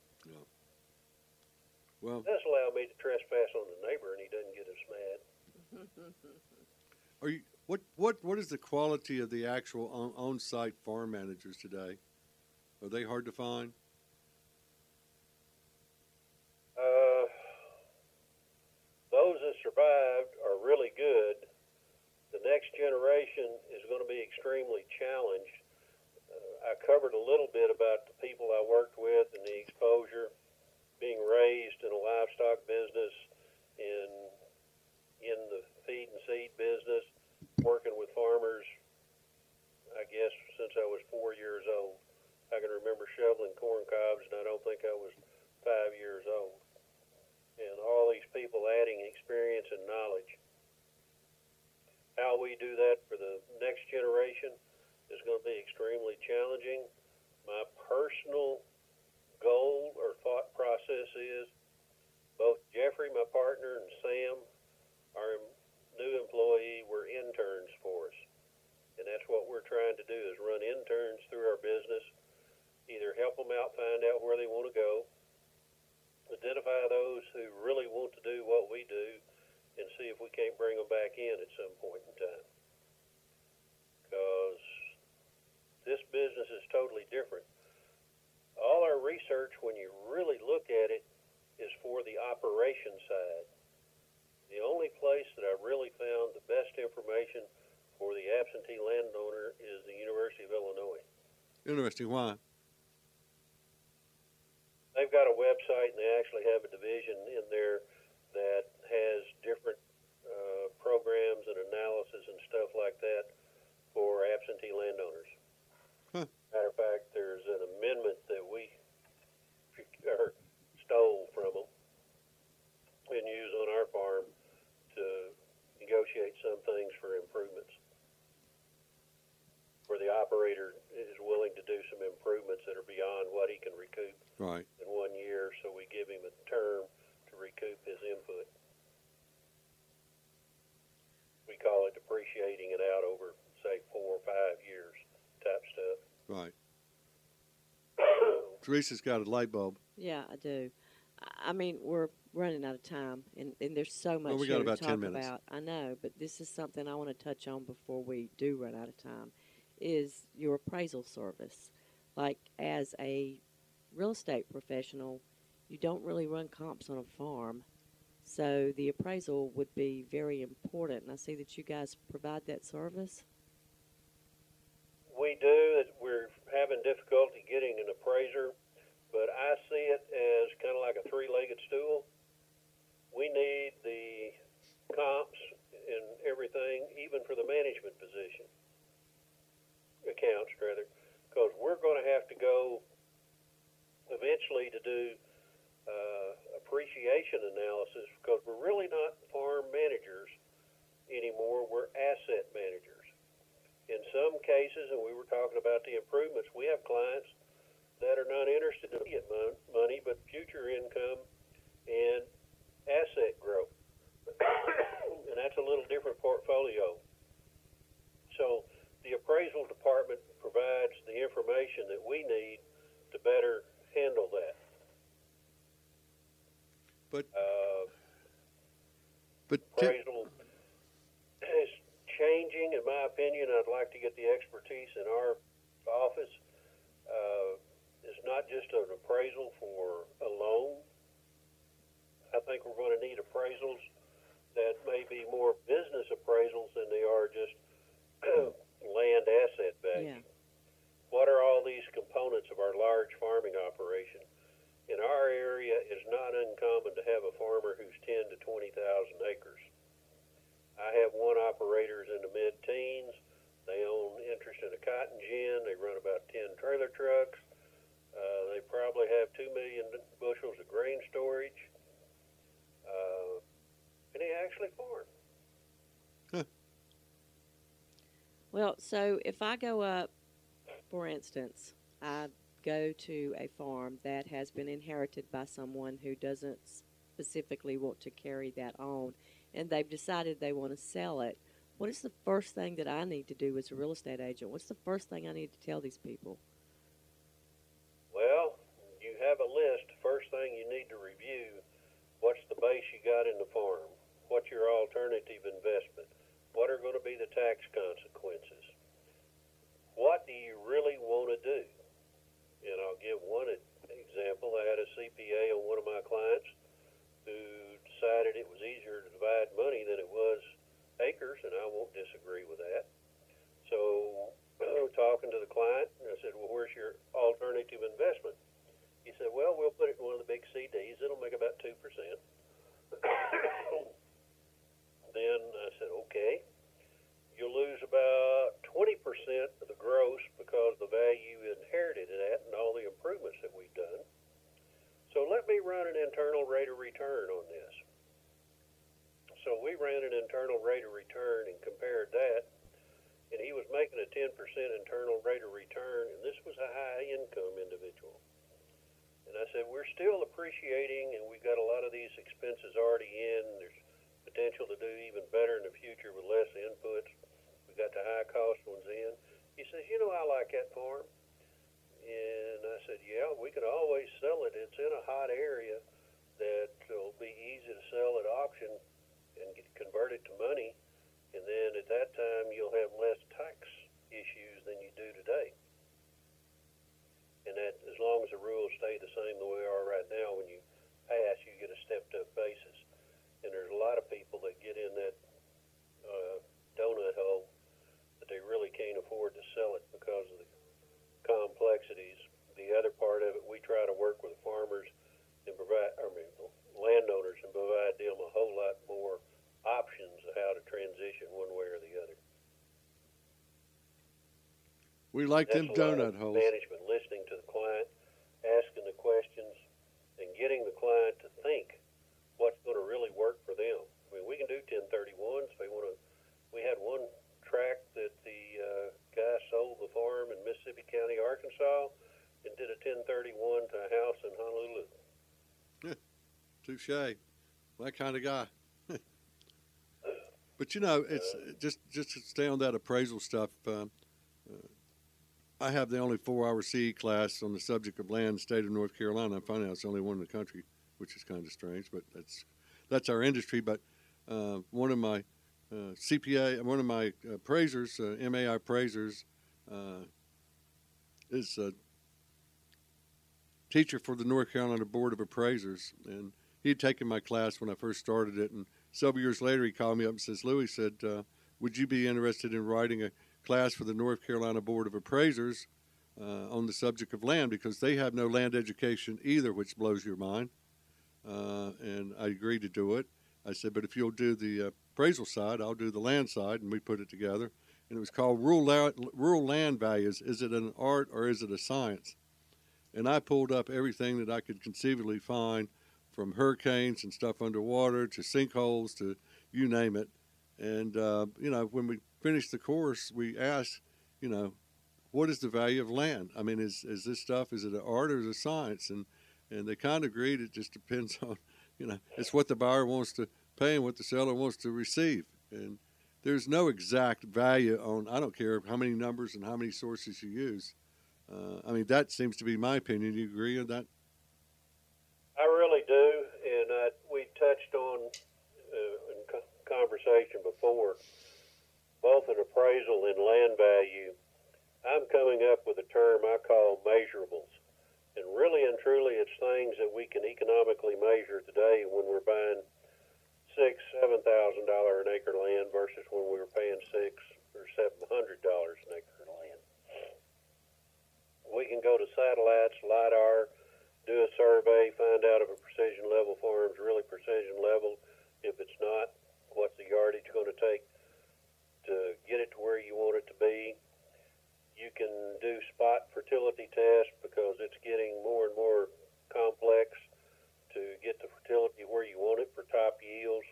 Well, It does allow me to trespass on the neighbor, and he doesn't get us mad. are you what what what is the quality of the actual on, on-site farm managers today? Are they hard to find? Uh, those that survived are really good. The next generation is going to be extremely challenged. Uh, I covered a little bit about the people I worked with and the exposure, being raised in a livestock business, in in the feed and seed business, working with farmers. I guess since I was four years old, I can remember shoveling corn cobs, and I don't think I was five years old. And all these people adding experience and knowledge. How we do that for the next generation is going to be extremely challenging. My personal goal or thought process is both Jeffrey, my partner, and Sam, our new employee, were interns for us. And that's what we're trying to do is run interns through our business, either help them out, find out where they want to go, identify those who really want to do what we do, and see if we can't bring them back in at some point in time. Because this business is totally different. All our research, when you really look at it, is for the operation side. The only place that I really found the best information for the absentee landowner is the University of Illinois. Interesting. Why? they've got a website and they actually have a division in there that has different uh, programs and analysis and stuff like that for absentee landowners. Huh. Matter of fact, there's an amendment that we or stole from them and use on our farm to negotiate some things for improvements. Where the operator is willing to do some improvements that are beyond what he can Right. in one year, so we give him a term to recoup his input. We call it depreciating it out over, say, four or five years type stuff. Right. Teresa's got a light bulb. Yeah, I do. I- mean, we're running out of time, and, and there's so much Well, we here got to about 10 minutes. about. I know, but this is something I want to touch on before we do run out of time. Is your appraisal service? Like, as a real estate professional, you don't really run comps on a farm, so the appraisal would be very important. And I see that you guys provide that service. We do. it- We're having difficulty getting an appraiser, but I see it as kind of like a three-legged stool. We need the comps and everything, even for the management position, accounts rather, because we're going to have to go eventually to do uh, appreciation analysis because we're really not farm managers anymore. We're asset managers in some cases, and we were talking about the improvements, we have clients that are not interested in immediate mon- money, but future income and asset growth. and that's a little different portfolio. So the appraisal department provides the information that we need to better handle that. But Uh, but Ti- appraisal is changing, in my opinion. I'd like to get the expertise in our office. Uh, it's not just an appraisal for a loan. I think we're going to need appraisals that may be more business appraisals than they are just land asset value. Yeah. What are all these components of our large farming operation? In our area, it's not uncommon to have a farmer who's 10 to 20,000 acres. I have one operator's in the mid-teens. They own interest in a cotton gin. They run about 10 trailer trucks. Uh, they probably have 2 million bushels of grain storage. Uh, and they actually farm. Well, so if I go up, for instance, I go to a farm that has been inherited by someone who doesn't specifically want to carry that on, and they've decided they want to sell it. What is the first thing that I need to do as a real estate agent? What's the first thing I need to tell these people? Well, you have a list. First thing you need to review what's the base you got in the farm? What's your alternative investment? What are going to be the tax consequences? What do you really want to do? And I'll give one example. I had a CPA on one of my clients who decided it was easier to divide money than it was acres, and I won't disagree with that. So, talking to the client, and I said, Well, where's your alternative investment? He said, Well, we'll put it in one of the big CDs. It'll make about 2%. then I said, Okay. You'll lose about 20% of the gross because the value inherited it at and all the improvements that we've done. So let me run an internal rate of return on this. So we ran an internal rate of return and compared that, and he was making a 10% internal rate of return, and this was a high income individual. And I said, We're still appreciating, and we've got a lot of these expenses already in. There's potential to do even better in the future with less inputs. Got the high cost ones in. He says, You know, I like that farm. And I said, Yeah, we could always sell it. It's in a hot area that will be easy to sell at auction and get converted to money. And then at that time, you'll have less tax issues than you do today. And that, as long as the rules stay the same the way they are right now, when you pass, you get a stepped up basis. And there's a lot of people that get in that uh, donut hole that they really can't afford to sell it because of the complexities. The other part of it, we try to work with farmers and provide, I mean, landowners and provide them a whole lot more options of how to transition one way or the other. we like them That's lot donut holes. Management listening to the client, asking the questions, and getting the client to think what's going to really work for them. I mean, we can do 1031s if they want to. We had one tract that the uh, guy sold the farm in Mississippi County, Arkansas, and and did a 1031 to a house in Honolulu. Touche. That kind of guy. but you know, it's just just to stay on that appraisal stuff. Um, uh, I have the only four-hour CE class on the subject of land state of North Carolina. I'm finding out it's the only one in the country, which is kind of strange, but that's that's our industry. But uh, one of my uh, CPA, one of my appraisers, uh, MAI appraisers, uh, is a teacher for the North Carolina Board of Appraisers, and he had taken my class when I first started it. And several years later, he called me up and says, "Louis said, uh, would you be interested in writing a class for the North Carolina Board of Appraisers uh, on the subject of land because they have no land education either, which blows your mind." Uh, and I agreed to do it. I said, "But if you'll do the appraisal side, I'll do the land side," and we put it together and it was called rural, La- rural Land Values. Is it an art or is it a science? And I pulled up everything that I could conceivably find from hurricanes and stuff underwater to sinkholes to you name it. And, uh, you know, when we finished the course, we asked, you know, what is the value of land? I mean, is, is this stuff, is it an art or is it science? And, and they kind of agreed it just depends on, you know, it's what the buyer wants to pay and what the seller wants to receive. And there's no exact value on. I don't care how many numbers and how many sources you use. Uh, I mean, that seems to be my opinion. Do you agree on that? I really touched on uh, in conversation before both an appraisal and land value. I'm coming up with a term I call measurables. And really and truly, it's things that we can economically measure today when we're buying six, seven thousand dollar an acre land versus when we were paying six or seven hundred dollars an acre land. We can go to satellites, lidar, do a survey, find out if a precision level farm is really precision level. If it's not, what's the yardage going to take to get it to where you want it to be? You can do spot fertility tests because it's getting more and more complex to get the fertility where you want it for top yields.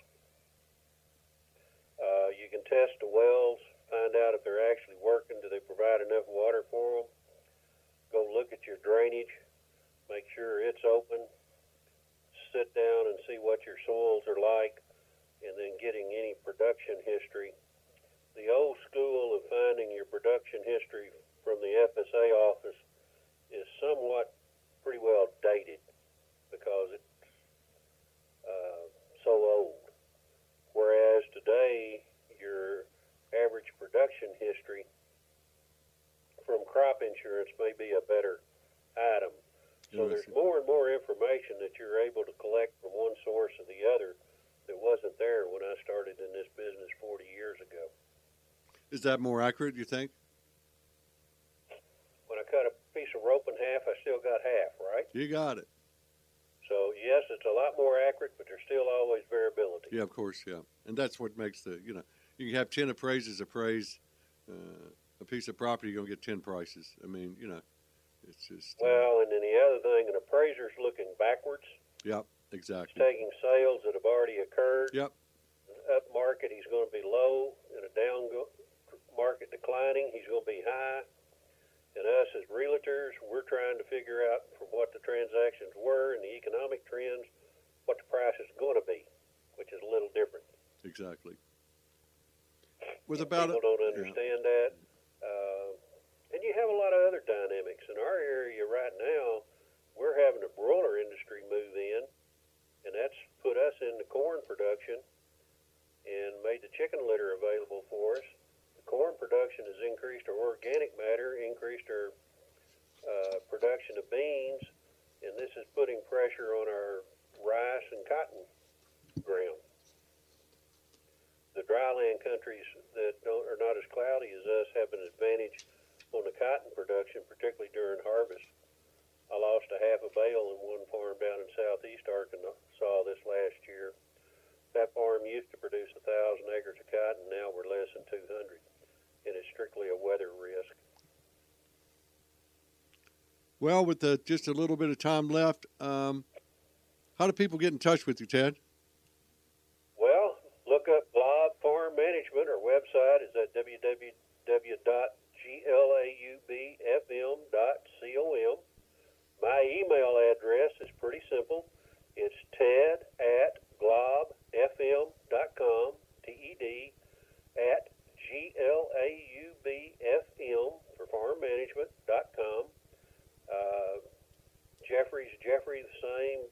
Uh, you can test the wells, find out if they're actually working. Do they provide enough water for them? Go look at your drainage, make sure it's open. Sit down and see what your soils are like, and then getting any production history. The old school of finding your production history from the FSA office is somewhat pretty well dated because it uh, so old. Whereas today, your average production history from crop insurance may be a better item. So there's more and more information that you're able to collect from one source or the other that wasn't there when I started in this business 40 years ago. Is that more accurate, you think? When I cut a piece of rope in half, I still got half, right? You got it. So yes, it's a lot more accurate, but there's still always variability. Yeah, of course, yeah, and that's what makes the you know you can have ten appraisers appraise uh, a piece of property, you're gonna get ten prices. I mean, you know, it's just uh, well, and then the other thing, an appraiser's looking backwards. Yep, exactly. He's taking sales that have already occurred. Yep. Up market, he's going to be low. In a down market declining, he's going to be high and us as realtors, we're trying to figure out from what the transactions were and the economic trends, what the price is going to be, which is a little different. Exactly. With about people don't understand yeah. that, uh, and you have a lot of other dynamics in our area right now. We're having a broiler industry move in, and that's put us into corn production and made the chicken litter available for us The corn production has increased our organic matter, increased our uh, production of beans, and this is putting pressure on our rice and cotton ground. The dryland countries that don't are not as cloudy as us have an advantage on the cotton production, particularly during harvest. I lost a half a bale in one farm down in southeast Arkansas this last year. That farm used to produce a thousand acres of cotton. Now we're less than 200 it is strictly a weather risk. Well, with the, just a little bit of time left, um, how do people get in touch with you, Ted? Well, look up Glaub Farm Management. Our website is at glaubfm dot com. My email address is pretty simple. It's ted at glaubfm dot com. T-E-D, at G-L-A-U-B-F-M for farm management dot Uh, Jeffrey's Jeffrey the same,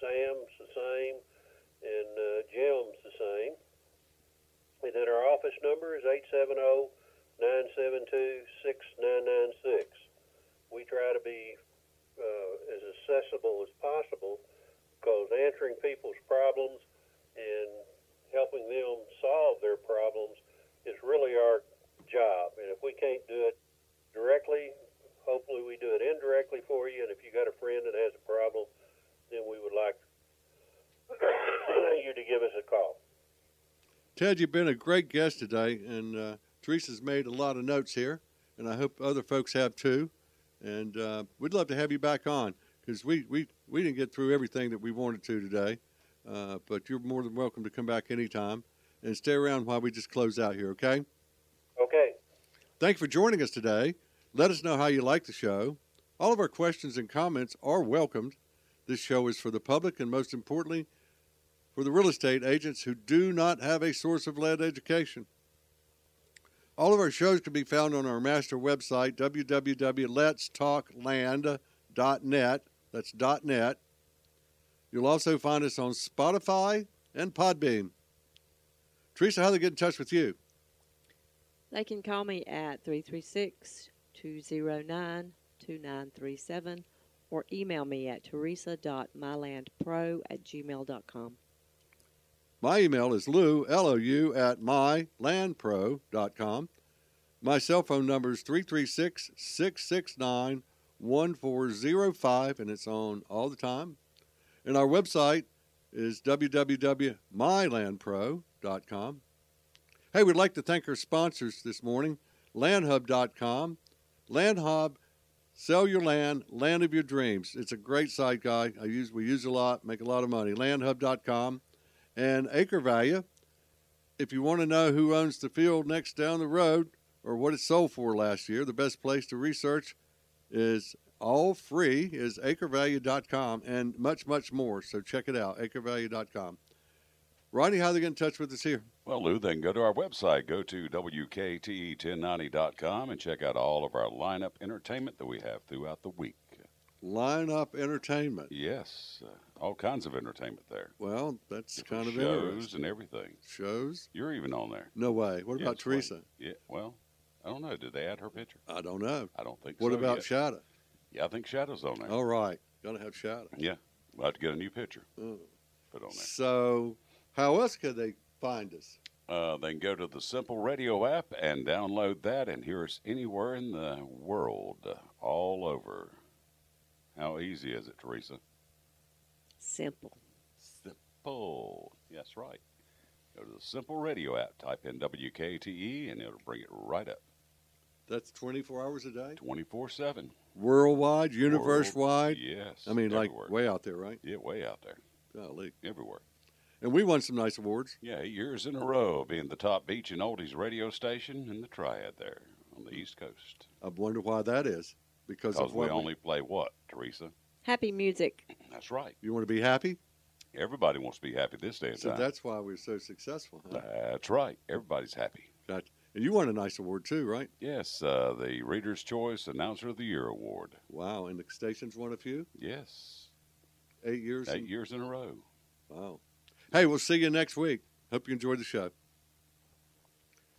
Sam's the same, and uh, Jim's the same. And then our office number is 870- 6996. We try to be uh, as accessible as possible because answering people's problems and helping them solve their problems is really our job. And if we can't do it directly, hopefully we do it indirectly for you. And if you got a friend that has a problem, then we would like you to give us a call. Ted, you've been a great guest today, and uh, Teresa's made a lot of notes here, and I hope other folks have too. And uh, we'd love to have you back on because we, we, we didn't get through everything that we wanted to today, uh, but you're more than welcome to come back anytime and stay around while we just close out here, okay? Okay. Thank you for joining us today. Let us know how you like the show. All of our questions and comments are welcomed. This show is for the public and, most importantly, for the real estate agents who do not have a source of lead education. All of our shows can be found on our master website, www.letstalkland.net. That's .net. You'll also find us on Spotify and Podbean. Teresa, how do they get in touch with you? They can call me at 336 209 2937 or email me at teresa.mylandpro at gmail.com. My email is lou, L-O-U, at mylandpro.com. My cell phone number is 336-669-1405, and it's on all the time. And our website is www.mylandpro.com. Hey, we'd like to thank our sponsors this morning, landhub.com. Landhub, sell your land, land of your dreams. It's a great site, guy. I use we use a lot, make a lot of money. Landhub.com and acre value. If you want to know who owns the field next down the road or what it sold for last year, the best place to research is all free is acrevalue.com and much much more. So check it out, acrevalue.com. Ronnie, how they get in touch with us here? Well, Lou, they can go to our website, go to WKTE1090.com and check out all of our lineup entertainment that we have throughout the week. Lineup Entertainment. Yes, all kinds of entertainment there. Well, that's Different kind of shows and everything. Shows? You're even on there. No way. What about Teresa? Yeah, well, I don't know. Did they add her picture? I don't know. I don't think so. What so. about yet. Shada? Yeah, I think Shadow's on there. All right. Gotta have Shada. Yeah, we'll have to get a new picture Oh. put on there. So, how else could they find us? Uh, they can go to the Simple Radio app and download that and hear us anywhere in the world, uh, all over. How easy is it, Teresa? Simple. Simple. That's right. Go to the Simple Radio app, type in WKTE, E, and it'll bring it right up That's 24 hours a day? 24 7. Worldwide, universe wide? Yes. I mean, everywhere. like way out there, right? Yeah, way out there. Golly. Everywhere. And we won some nice awards. Yeah, eight years in a row being the top beach and oldies radio station in the Triad there on the East Coast. I wonder why that is. Because Because of we what only play what, Teresa? Happy music. That's right. you want to be happy? Everybody wants to be happy this day and So time. that's why we're so successful. Huh? That's right. Everybody's happy. Gotcha. And you won a nice award too, right? Yes, uh, the Reader's Choice Announcer of the Year award. Wow. And the station's won a few? Yes, Eight years? eight in- years in a row. Wow. Hey, we'll see you next week. Hope you enjoyed the show.